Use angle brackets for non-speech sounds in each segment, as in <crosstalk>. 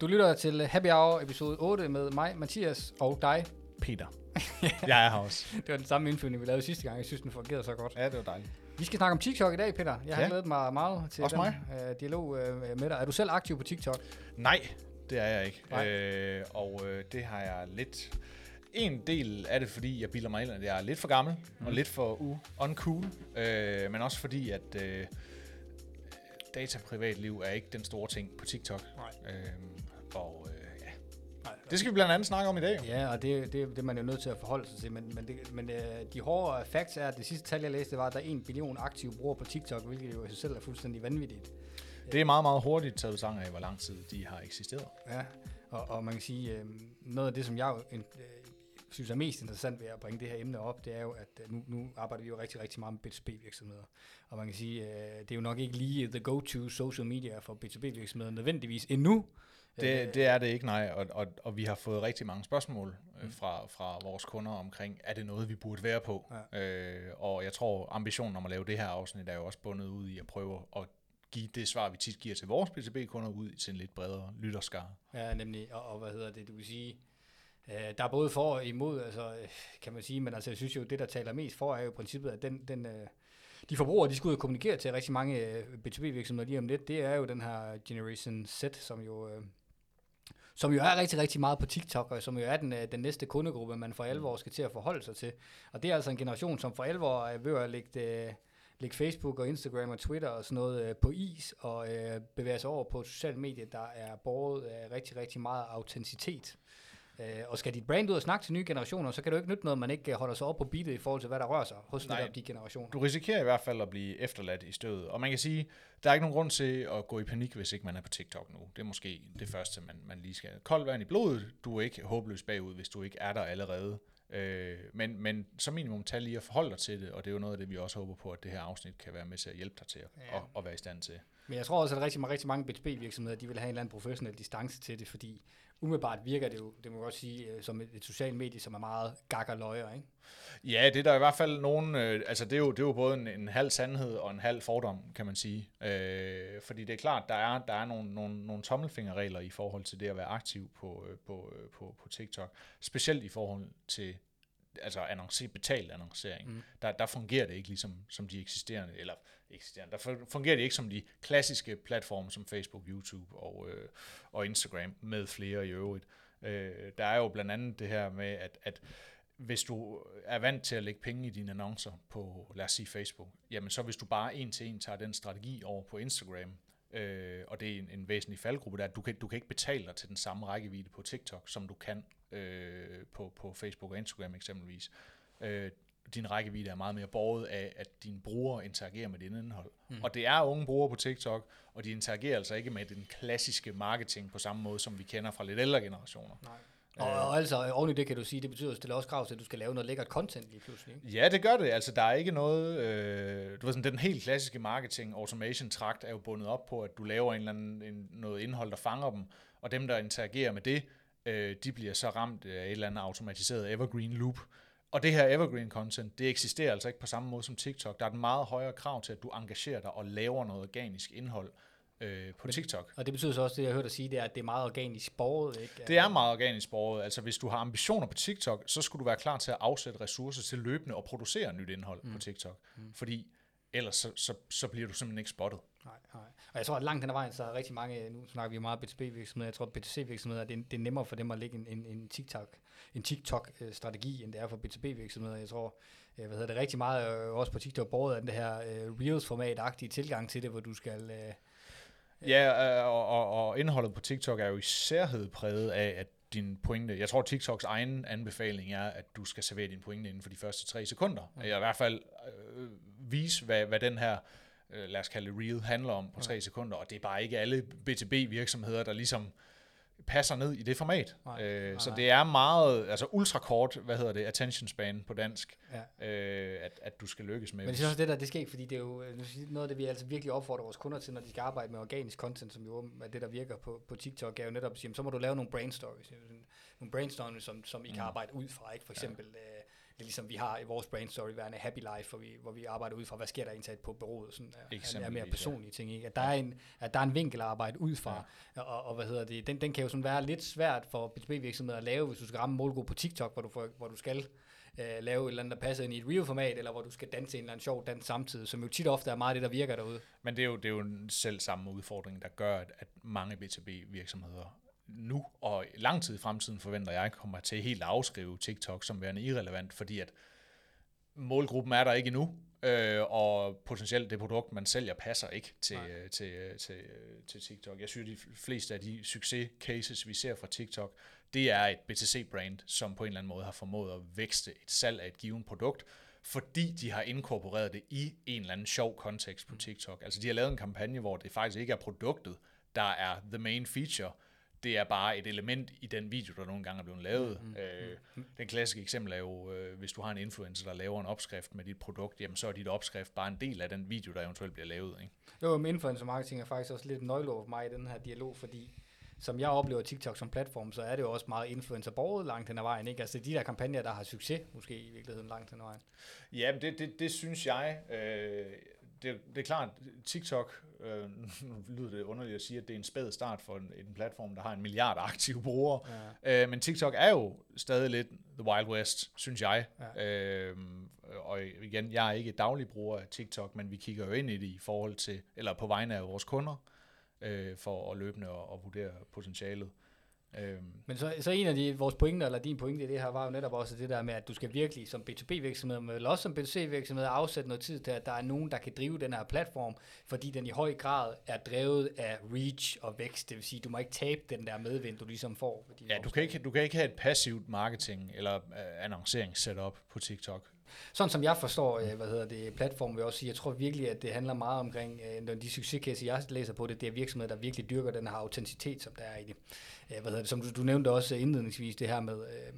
Du lytter til Happy Hour episode 8 med mig, Mathias, og dig. Peter. <laughs> Jeg er her også. Det var den samme indflyvning, vi lavede sidste gang. Jeg synes, den fungerede så godt. Ja, det var dejligt. Vi skal snakke om TikTok i dag, Peter. Jeg har Ja. glædet mig meget til Også den mig. øh, dialog øh, med dig. Er du selv aktiv på TikTok? Nej, det er jeg ikke. Nej. Øh, og øh, det har jeg lidt... En del af det, fordi jeg bilder mig ind, at jeg er lidt for gammel mm. og lidt for u uncool. Øh, men også fordi, at øh, data privatliv er ikke den store ting på TikTok. Nej. Øh, og øh, ja, Nej. det skal vi blandt andet snakke om i dag. jo. Ja, og det, det, det er man jo nødt til at forholde sig til. Men, men, det, men øh, de hårde facts er, at det sidste tal, jeg læste, var, at der er 1 billion aktive brugere på TikTok, hvilket jo i sig selv er fuldstændig vanvittigt. Det er meget, meget hurtigt taget ud af, hvor lang tid de har eksisteret. Ja, og, og man kan sige, øh, noget af det, som jeg øh, synes er mest interessant ved at bringe det her emne op, det er jo, at øh, nu, nu arbejder vi jo rigtig, rigtig meget med B2B-virksomheder. Og man kan sige, øh, det er jo nok ikke lige the go-to social media for B2B-virksomheder nødvendigvis endnu. Det, Øh, det er det ikke, nej. Og, og, og vi har fået rigtig mange spørgsmål øh, fra, fra vores kunder omkring, er det noget, vi burde være på? Ja. Øh, og jeg tror, ambitionen om at lave det her afsnit er jo også bundet ud i at prøve at give det svar, vi tit giver til vores B2B-kunder, ud til en lidt bredere lytterskare. Ja, nemlig, og, og hvad hedder det, du vil sige, øh, der er både for og imod, altså, kan man sige, men altså, jeg synes jo, det, der taler mest for, er jo i princippet, at den, den, øh, de forbrugere, de skal ud og kommunikere til rigtig mange øh, B2B-virksomheder lige om lidt, det er jo den her Generation Z, som jo, øh, som jo er rigtig, rigtig meget på TikTok, og som jo er den, øh, den næste kundegruppe, man for alvor skal til at forholde sig til. Og det er altså en generation, som for alvor er ved at lægge, øh, lægge Facebook og Instagram og Twitter og sådan noget øh, på is, og øh, bevæge sig over på et socialt medie, der er båret af rigtig, rigtig meget autenticitet. Øh, og skal dit brand ud og snakke til nye generationer, så kan det jo ikke nytte noget, man ikke øh, holder sig op på beatet i forhold til, hvad der rører sig hos Nej. de generationer. Du risikerer i hvert fald at blive efterladt i stødet. Og man kan sige, der er ikke nogen grund til at gå i panik, hvis ikke man er på TikTok nu. Det er måske det første, man, man lige skal. Koldt vand i blodet. Du er ikke håbløs bagud, hvis du ikke er der allerede. Øh, men, men som minimum, tag lige og forhold dig til det, og det er jo noget af det, vi også håber på, at det her afsnit kan være med til at hjælpe dig til at, Ja. at, at være i stand til. Men jeg tror også, at rigtig, rigtig mange B2B-virksomheder, de vil have en eller anden professionel distance til det, fordi umiddelbart virker det jo, det må jeg godt sige, øh, som et, et socialt medie, som er meget gak og løjer, ikke? Ja, det er der i hvert fald nogen, øh, altså det er, jo, det er jo både en, en halv sandhed og en halv fordom, kan man sige. Øh, fordi det er klart, der er, der er nogle, nogle, nogle tommelfingerregler i forhold til det at være aktiv på, øh, på, øh, på, på TikTok. Specielt i forhold til altså annoncer, betalt annoncering. Mm. Der, der fungerer det ikke ligesom som de eksisterende, eller eksisterende, der fun- fungerer det ikke som de klassiske platforme som Facebook, YouTube og, øh, og Instagram med flere i øvrigt. Øh, der er jo blandt andet det her med, at, at hvis du er vant til at lægge penge i dine annoncer på, lad os sige Facebook, jamen så hvis du bare en til en tager den strategi over på Instagram, øh, og det er en, en væsentlig faldgruppe, der er, at du kan, du kan ikke betale dig til den samme rækkevidde på TikTok, som du kan øh, på, på Facebook og Instagram eksempelvis. Øh, din rækkevidde er meget mere båret af, at dine brugere interagerer med dit indhold. Mm. Og det er unge brugere på TikTok, og de interagerer altså ikke med den klassiske marketing på samme måde, som vi kender fra lidt ældre generationer. Nej. Og, og altså, oven i det kan du sige, det betyder, at det også krav til, at du skal lave noget lækkert content lige pludselig. Ikke? Ja, det gør det. Altså, der er ikke noget... Øh, du ved sådan, den helt klassiske marketing automation trakt er jo bundet op på, at du laver en eller anden, en, noget indhold, der fanger dem, og dem, der interagerer med det, øh, de bliver så ramt af et eller andet automatiseret evergreen loop. Og det her evergreen content, det eksisterer altså ikke på samme måde som TikTok. Der er et meget højere krav til, at du engagerer dig og laver noget organisk indhold øh, på TikTok. Og det betyder så også, det jeg hørte dig sige, det er, at det er meget organisk borget, ikke? Det er meget organisk borget. Altså, hvis du har ambitioner på TikTok, så skulle du være klar til at afsætte ressourcer til løbende at producere nyt indhold mm. på TikTok. Mm. Fordi ellers så, så, så bliver du simpelthen ikke spottet. Nej, nej. Og jeg tror, at langt hen ad vejen, så er rigtig mange, nu snakker vi meget B2B-virksomheder, jeg tror, at B2C-virksomheder, det, er- det er nemmere for dem at lægge en, en, en TikTok, en TikTok-strategi, end det er for B2B-virksomheder. Jeg tror, øh, hvad hedder det, rigtig meget øh, også på TikTok borget af den her øh, Reels-format-agtige tilgang til det, hvor du skal... Øh, Ja, øh, og, og, og indholdet på TikTok er jo i særhed præget af, at din pointe, jeg tror TikToks egen anbefaling er, at du skal servere din pointe inden for de første tre sekunder. Mm. Eller i hvert fald øh, vise, hvad, hvad den her, øh, lad os kalde det reel, handler om på tre sekunder. Og det er bare ikke alle B2B-virksomheder, der ligesom passer ned i det format. Nej, øh, nej, så nej. det er meget, altså ultrakort, hvad hedder det, attention span på dansk, ja. øh, at, at du skal lykkes med. Men jeg synes også, det der, det sker ikke, fordi det er jo øh, noget af det, vi altså virkelig opfordrer vores kunder til, når de skal arbejde med organisk content, som jo er det, der virker på, på TikTok, er jo netop at sige, så må du lave nogle brain stories, nogle brainstorms, som, som I kan arbejde ud fra, ikke? For eksempel, øh, Det er ligesom vi har i vores brand story værende Happy Life, hvor vi, hvor vi arbejder ud fra, hvad sker der egentlig på bureauet, sådan er, er mere personlige ting, ikke? At der, er en, at der er en vinkel at arbejde ud fra, og, og, hvad hedder det, den, den kan jo sådan være lidt svært for B2B-virksomheder at lave, hvis du skal ramme målgruppe på TikTok, hvor du, får, hvor du skal øh, lave et eller andet, der passer ind i et reel-format, eller hvor du skal danse en eller anden sjov dans samtidig, som jo tit ofte er meget det, der virker derude. Men det er jo, det er jo en selv samme udfordring, der gør, at, at mange B2B-virksomheder nu og lang tid i fremtiden forventer jeg kommer til helt at afskrive TikTok som værende irrelevant, fordi at målgruppen er der ikke endnu, øh, og potentielt det produkt, man sælger, passer ikke til, øh, til, øh, til, øh, til TikTok. Jeg synes, de fleste af de succes-cases, vi ser fra TikTok, det er et BTC-brand, som på en eller anden måde har formået at vækste et salg af et givet produkt, fordi de har inkorporeret det i en eller anden sjov kontekst på TikTok. Altså de har lavet en kampagne, hvor det faktisk ikke er produktet, der er the main feature, det er bare et element i den video, der nogle gange er blevet lavet. Mm, mm, øh, den klassiske eksempel er jo, øh, hvis du har en influencer, der laver en opskrift med dit produkt, jamen så er dit opskrift bare en del af den video, der eventuelt bliver lavet. Ikke? Jo, men influencer marketing er faktisk også lidt nøgleord for mig i den her dialog, fordi som jeg oplever TikTok som platform, så er det jo også meget influencer langt hen ad vejen. Ikke? Altså de der kampagner, der har succes, måske i virkeligheden langt hen ad vejen. Ja, det, det, det synes jeg. Øh, det, det er klart, TikTok, øh, <laughs> nu lyder det underligt at sige, at det er en spæd start for en, en platform, der har en milliard aktive brugere. Ja. Øh, men TikTok er jo stadig lidt the wild west, synes jeg. Ja. Øh, og igen, jeg er ikke daglig bruger af TikTok, men vi kigger jo ind i det i forhold til, eller på vegne af vores kunder, øh, for at løbende og, og vurdere potentialet. Øhm. Men så, så en af de, vores pointer, eller din pointe i det her, var jo netop også det der med, at du skal virkelig som B2B-virksomhed, men også som B2C-virksomhed, afsætte noget tid til, at der er nogen, der kan drive den her platform, fordi den i høj grad er drevet af reach og vækst. Det vil sige, du må ikke tabe den der medvind, du ligesom får. Ja, du kan, ikke, du kan ikke have et passivt marketing eller uh, annonceringssetup på TikTok. Sådan som jeg forstår, øh, hvad hedder det, platformen vil også sige, jeg tror virkelig, at det handler meget omkring, øh, når de succescases, jeg læser på det, det er virksomheder, der virkelig dyrker den her autenticitet, som der er i det. Øh, hvad hedder det som du, du nævnte også indledningsvis, det her med, øh,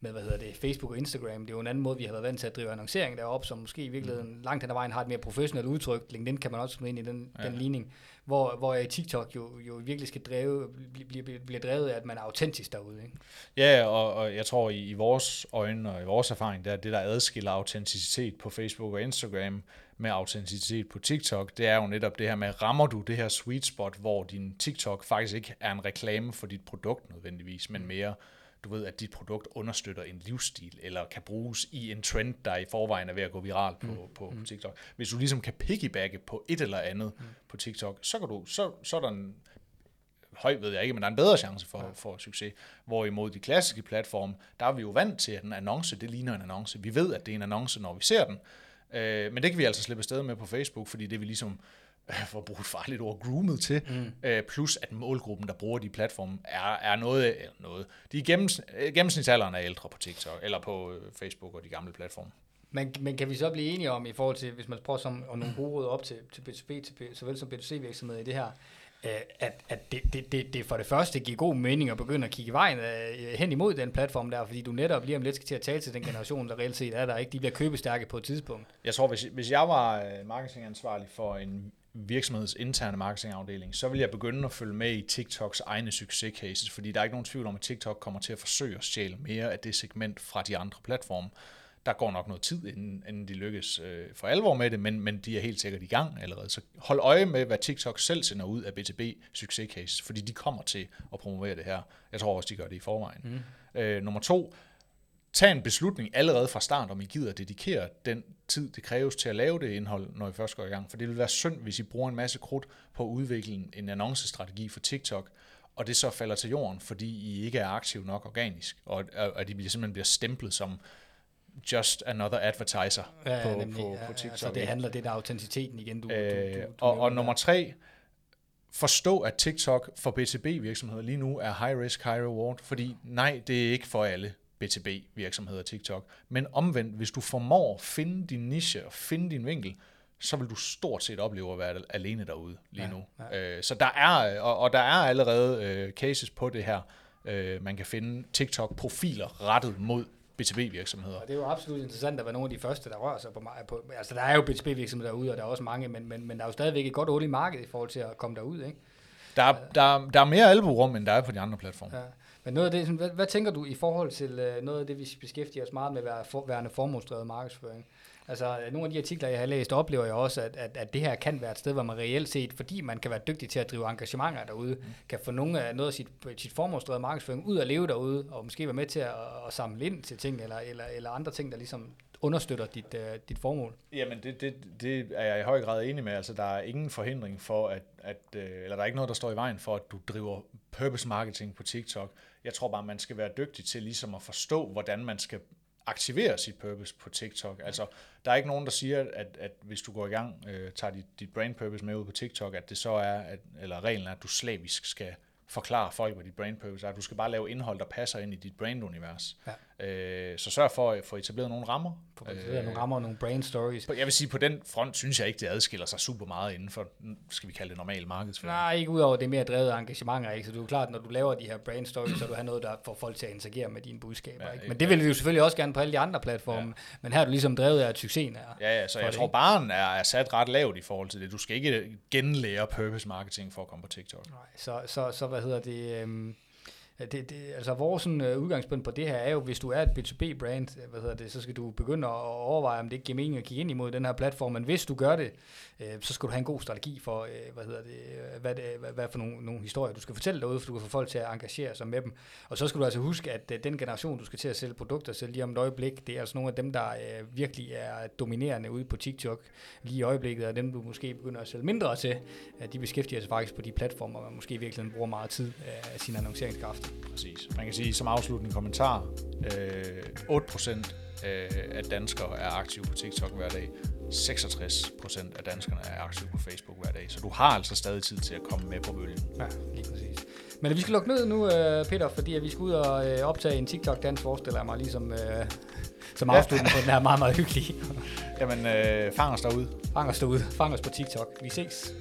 med hvad hedder det, Facebook og Instagram. Det er jo en anden måde, vi har været vant til at drive annoncering deroppe, som måske i virkeligheden mm. langt hen ad vejen har et mere professionelt udtryk. LinkedIn kan man også smide ind i den, ja. den ligning, hvor, hvor TikTok jo, jo virkelig skal drive, blive, blive, blive drevet af, at man er autentisk derude. Ikke? Ja, og, og jeg tror i, i vores øjne og i vores erfaring, der er det, der adskiller autenticitet på Facebook og Instagram med autenticitet på TikTok, det er jo netop det her med, rammer du det her sweet spot, hvor din TikTok faktisk ikke er en reklame for dit produkt nødvendigvis, men mere du ved, at dit produkt understøtter en livsstil, eller kan bruges i en trend, der i forvejen er ved at gå viral på, mm. på, på TikTok. Hvis du ligesom kan piggybacke på et eller andet mm. på TikTok, så, kan du, så, så er der en høj ved jeg ikke, men der er en bedre chance for, for succes. Hvorimod de klassiske platforme, der er vi jo vant til, at en annonce, det ligner en annonce. Vi ved, at det er en annonce, når vi ser den. Øh, men det kan vi altså slippe afsted med på Facebook, fordi det vi ligesom <laughs> for at bruge et farligt ord, groomet til, mm. øh, plus at målgruppen, der bruger de platforme, er, er noget, eller noget. De er gennems, gennemsnitsalderen er ældre på TikTok, eller på øh, Facebook og de gamle platforme. Men, men kan vi så blive enige om, i forhold til, hvis man prøver som, at nogle gode råd op til, til B2B, til, såvel som B2C-virksomheder i det her, øh, at, at det, det, det, det for det første giver god mening at begynde at kigge vejen øh, hen imod den platform der, fordi du netop lige om lidt skal til at tale til den generation, der reelt set er der, ikke? De bliver købestærke på et tidspunkt. Jeg tror, hvis, hvis jeg var marketingansvarlig for en virksomheds interne marketingafdeling, så vil jeg begynde at følge med i TikToks egne succescases, fordi der er ikke nogen tvivl om, at TikTok kommer til at forsøge at stjæle mere af det segment fra de andre platforme. Der går nok noget tid, inden, inden de lykkes øh, for alvor med det, men, men de er helt sikkert i gang allerede. Så hold øje med, hvad TikTok selv sender ud af BTB succescases, fordi de kommer til at promovere det her. Jeg tror også, de gør det i forvejen. Mm. Øh, nummer to, tag en beslutning allerede fra start, om I gider at dedikere den tid, det kræves til at lave det indhold, når I først går i gang. For det vil være synd, hvis I bruger en masse krudt på at udvikle en annoncestrategi for TikTok, og det så falder til jorden, fordi I ikke er aktiv nok organisk, og at I simpelthen bliver stemplet som just another advertiser ja, på, nemlig, på, ja, på TikTok. Så det handler det der autentiteten igen, du, øh, du, du, du og, og nummer tre, forstå, at TikTok for B2B-virksomheder lige nu er high risk, high reward, fordi nej, det er ikke for alle. B2B-virksomheder TikTok. Men omvendt, hvis du formår at finde din niche og finde din vinkel, så vil du stort set opleve at være alene derude lige ja, nu. Ja. Øh, så der er, og, og der er allerede øh, cases på det her. Øh, man kan finde TikTok-profiler rettet mod B2B-virksomheder. Og det er jo absolut interessant at være nogle af de første, der rører sig på mig. På, altså, der er jo B2B-virksomheder derude, og der er også mange, men, men, men der er jo stadigvæk et godt hul i markedet i forhold til at komme derud, ikke? Der, der, der er mere albuerum, end der er på de andre platforme. Ja. Men noget af det, sådan, hvad, hvad tænker du i forhold til øh, noget af det, vi beskæftiger os meget med, værende formålsdrevet markedsføring? Altså, nogle af de artikler, jeg har læst, oplever jeg også, at, at, at det her kan være et sted, hvor man reelt set, fordi man kan være dygtig til at drive engagementer derude, mm. kan få nogle af noget af sit, sit formålsdrevet markedsføring ud at leve derude, og måske være med til at, at samle ind til ting, eller, eller, eller andre ting, der ligesom understøtter dit, uh, dit formål. Jamen, det, det, det er jeg i høj grad enig med. Altså, der er ingen forhindring for, at, at uh, eller der er ikke noget, der står i vejen for, at du driver purpose marketing på TikTok. Jeg tror bare, man skal være dygtig til ligesom at forstå, hvordan man skal aktivere sit purpose på TikTok. Altså, der er ikke nogen, der siger, at, at hvis du går i gang, øh, tager dit, dit brand purpose med ud på TikTok, at det så er, at, eller reglen er, at du slavisk skal forklare folk, hvad dit brand purpose er. Du skal bare lave indhold, der passer ind i dit brand-univers. Ja. Øh, så sørg for at få etableret nogle rammer. Få etableret øh, nogle rammer og nogle brand stories. Jeg vil sige, på den front synes jeg ikke, det adskiller sig super meget inden for, skal vi kalde det normal markedsføring. Nej, ikke udover det mere drevet engagementer. Ikke? Så du er klart, når du laver de her brand stories, så du har noget, der får folk til at interagere med dine budskaber. Ja, ikke? Men det vil vi jo selvfølgelig også gerne på alle de andre platforme. Ja. Men her er du ligesom drevet af, at succesen er. Ja, ja så jeg tror, barn er, er sat ret lavt i forhold til det. Du skal ikke genlære purpose marketing for at komme på TikTok. Nej, så, så, så hvad hedder det... Øhm det, det, altså vores sådan, uh, udgangspunkt på det her er jo, hvis du er et B2B-brand, øh, hvad hedder det, så skal du begynde at overveje, om det ikke giver mening at kigge ind imod den her platform, men hvis du gør det, uh, så skal du have en god strategi for, uh, hvad hedder det, hvad, det, hvad, hvad for nogle, nogle historier, du skal fortælle derude, for du kan få folk til at engagere sig med dem. Og så skal du altså huske, at uh, den generation, du skal til at sælge produkter til lige om et øjeblik, det er altså nogle af dem, der uh, virkelig er dominerende ude på TikTok lige i øjeblikket, og dem du måske begynder at sælge mindre til, uh, de beskæftiger sig faktisk på de platformer, man måske virkelig bruger meget tid uh, af sin annonceringskraft. Præcis. Man kan sige som afsluttende kommentar, øh, 8% af danskere er aktive på TikTok hver dag. 66% af danskerne er aktive på Facebook hver dag. Så du har altså stadig tid til at komme med på bølgen. Ja, lige præcis. Men vi skal lukke ned nu, øh, Peter, fordi vi skal ud og øh, optage en TikTok-dans, forestiller jeg mig, ligesom øh, som afslutning på den her meget, meget hyggelige. Jamen, øh, fang os derude. Fang os derude. Fang os på TikTok. Vi ses.